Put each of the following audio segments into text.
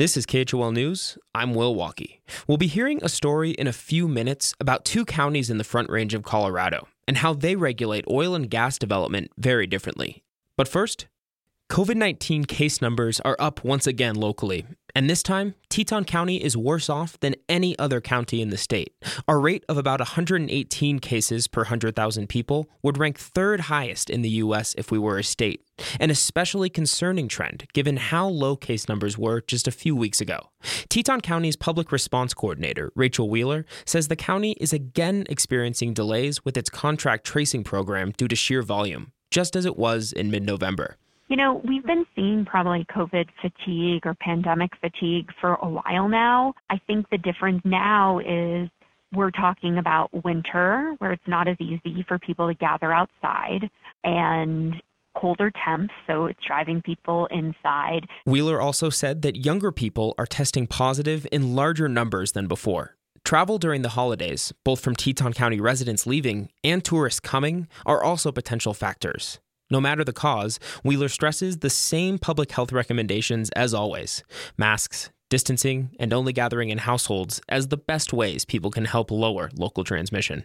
This is KHOL News. I'm Will Walkey. We'll be hearing a story in a few minutes about two counties in the Front Range of Colorado and how they regulate oil and gas development very differently. But first, COVID 19 case numbers are up once again locally, and this time, Teton County is worse off than any other county in the state. Our rate of about 118 cases per 100,000 people would rank third highest in the U.S. if we were a state, an especially concerning trend given how low case numbers were just a few weeks ago. Teton County's public response coordinator, Rachel Wheeler, says the county is again experiencing delays with its contract tracing program due to sheer volume, just as it was in mid November. You know, we've been seeing probably COVID fatigue or pandemic fatigue for a while now. I think the difference now is we're talking about winter where it's not as easy for people to gather outside and colder temps, so it's driving people inside. Wheeler also said that younger people are testing positive in larger numbers than before. Travel during the holidays, both from Teton County residents leaving and tourists coming, are also potential factors. No matter the cause, Wheeler stresses the same public health recommendations as always masks, distancing, and only gathering in households as the best ways people can help lower local transmission.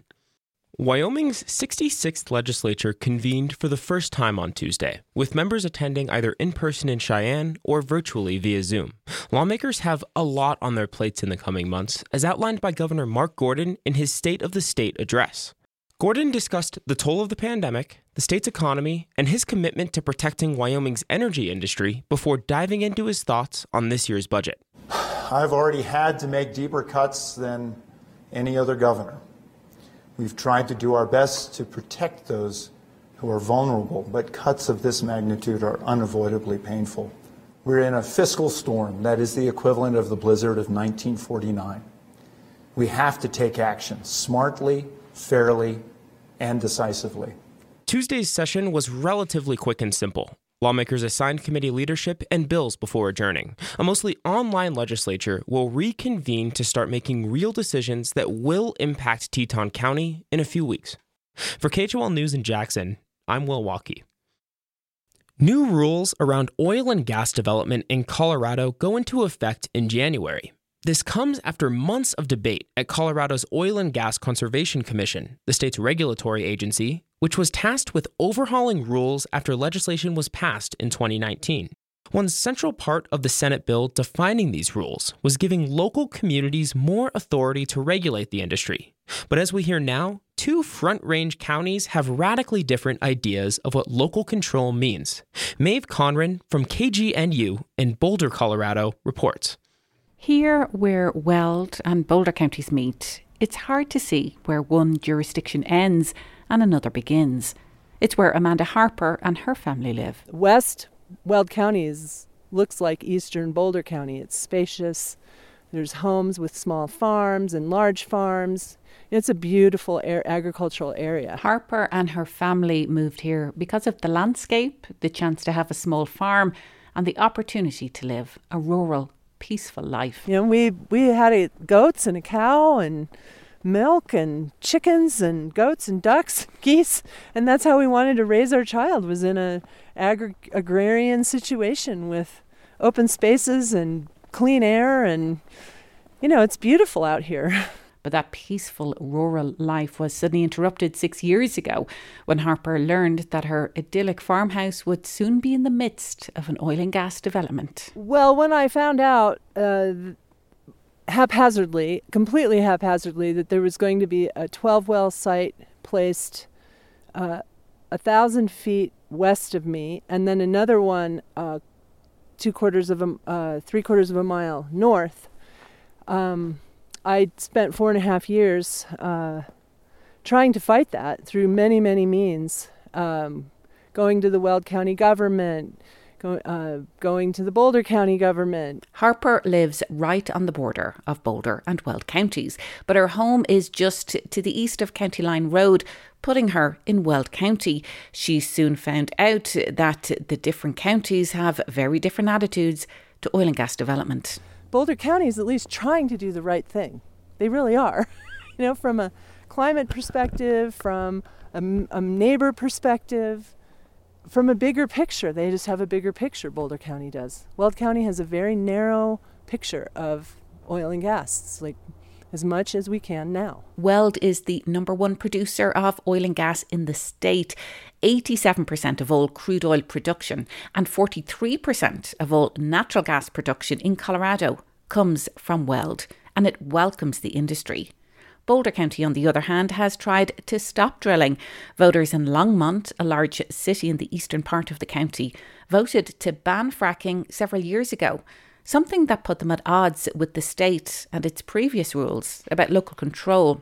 Wyoming's 66th legislature convened for the first time on Tuesday, with members attending either in person in Cheyenne or virtually via Zoom. Lawmakers have a lot on their plates in the coming months, as outlined by Governor Mark Gordon in his State of the State address. Gordon discussed the toll of the pandemic, the state's economy, and his commitment to protecting Wyoming's energy industry before diving into his thoughts on this year's budget. I've already had to make deeper cuts than any other governor. We've tried to do our best to protect those who are vulnerable, but cuts of this magnitude are unavoidably painful. We're in a fiscal storm that is the equivalent of the blizzard of 1949. We have to take action smartly fairly, and decisively. Tuesday's session was relatively quick and simple. Lawmakers assigned committee leadership and bills before adjourning. A mostly online legislature will reconvene to start making real decisions that will impact Teton County in a few weeks. For KHOL News in Jackson, I'm Will Walkey. New rules around oil and gas development in Colorado go into effect in January. This comes after months of debate at Colorado's Oil and Gas Conservation Commission, the state's regulatory agency, which was tasked with overhauling rules after legislation was passed in 2019. One central part of the Senate bill defining these rules was giving local communities more authority to regulate the industry. But as we hear now, two Front Range counties have radically different ideas of what local control means. Maeve Conran from KGNU in Boulder, Colorado reports. Here, where Weld and Boulder counties meet, it's hard to see where one jurisdiction ends and another begins. It's where Amanda Harper and her family live. West Weld County is, looks like eastern Boulder County. It's spacious. There's homes with small farms and large farms. It's a beautiful air, agricultural area. Harper and her family moved here because of the landscape, the chance to have a small farm, and the opportunity to live a rural peaceful life. You know, we we had a, goats and a cow and milk and chickens and goats and ducks, and geese, and that's how we wanted to raise our child. Was in a agri- agrarian situation with open spaces and clean air and you know, it's beautiful out here. But that peaceful rural life was suddenly interrupted six years ago when Harper learned that her idyllic farmhouse would soon be in the midst of an oil and gas development. Well, when I found out uh, haphazardly, completely haphazardly, that there was going to be a 12 well site placed uh, a thousand feet west of me, and then another one uh, two quarters of a uh, three quarters of a mile north. Um, I spent four and a half years uh, trying to fight that through many, many means. Um, going to the Weld County government, go, uh, going to the Boulder County government. Harper lives right on the border of Boulder and Weld counties, but her home is just to the east of County Line Road, putting her in Weld County. She soon found out that the different counties have very different attitudes to oil and gas development. Boulder County is at least trying to do the right thing. They really are. you know, from a climate perspective, from a, a, neighbor perspective, from a bigger picture. They just have a bigger picture, Boulder County does. Weld County has a very narrow picture of oil and gas. It's like as much as we can now. Weld is the number one producer of oil and gas in the state. 87% of all crude oil production and 43% of all natural gas production in Colorado comes from Weld, and it welcomes the industry. Boulder County, on the other hand, has tried to stop drilling. Voters in Longmont, a large city in the eastern part of the county, voted to ban fracking several years ago something that put them at odds with the state and its previous rules about local control.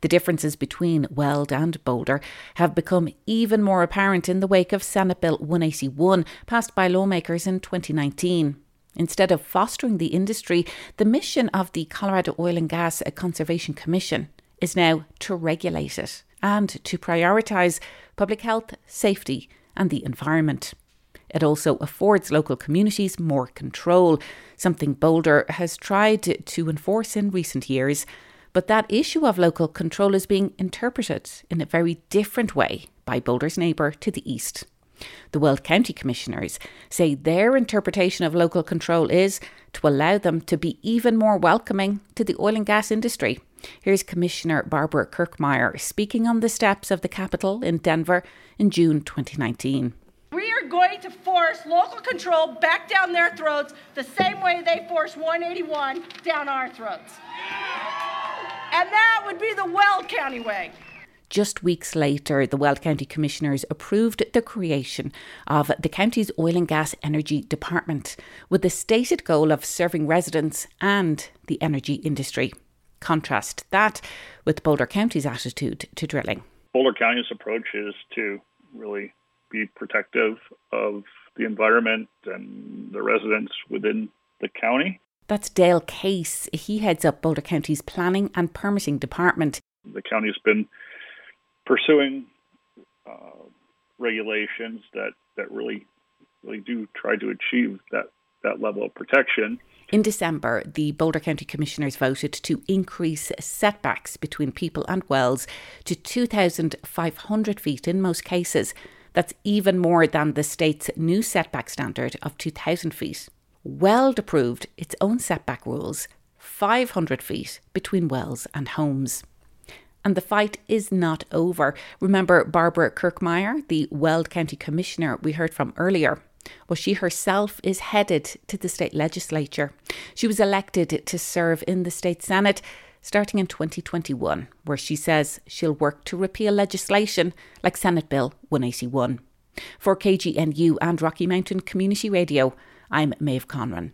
The differences between Weld and Boulder have become even more apparent in the wake of Senate Bill 181, passed by lawmakers in 2019. Instead of fostering the industry, the mission of the Colorado Oil and Gas Conservation Commission is now to regulate it and to prioritise public health, safety, and the environment. It also affords local communities more control, something Boulder has tried to enforce in recent years. But that issue of local control is being interpreted in a very different way by Boulder's neighbour to the east. The Weld County Commissioners say their interpretation of local control is to allow them to be even more welcoming to the oil and gas industry. Here's Commissioner Barbara Kirkmeyer speaking on the steps of the Capitol in Denver in June 2019 going to force local control back down their throats the same way they forced 181 down our throats. And that would be the Weld County way. Just weeks later, the Weld County Commissioners approved the creation of the county's Oil and Gas Energy Department with the stated goal of serving residents and the energy industry. Contrast that with Boulder County's attitude to drilling. Boulder County's approach is to really be protective of the environment and the residents within the county. That's Dale Case. He heads up Boulder County's Planning and Permitting Department. The county's been pursuing uh, regulations that, that really really do try to achieve that, that level of protection. In December, the Boulder County Commissioners voted to increase setbacks between people and wells to 2,500 feet in most cases. That's even more than the state's new setback standard of 2,000 feet. Weld approved its own setback rules 500 feet between wells and homes. And the fight is not over. Remember Barbara Kirkmeyer, the Weld County Commissioner we heard from earlier? Well, she herself is headed to the state legislature. She was elected to serve in the state Senate starting in 2021, where she says she'll work to repeal legislation like Senate Bill 181. For KGNU and Rocky Mountain Community Radio, I'm Maeve Conran.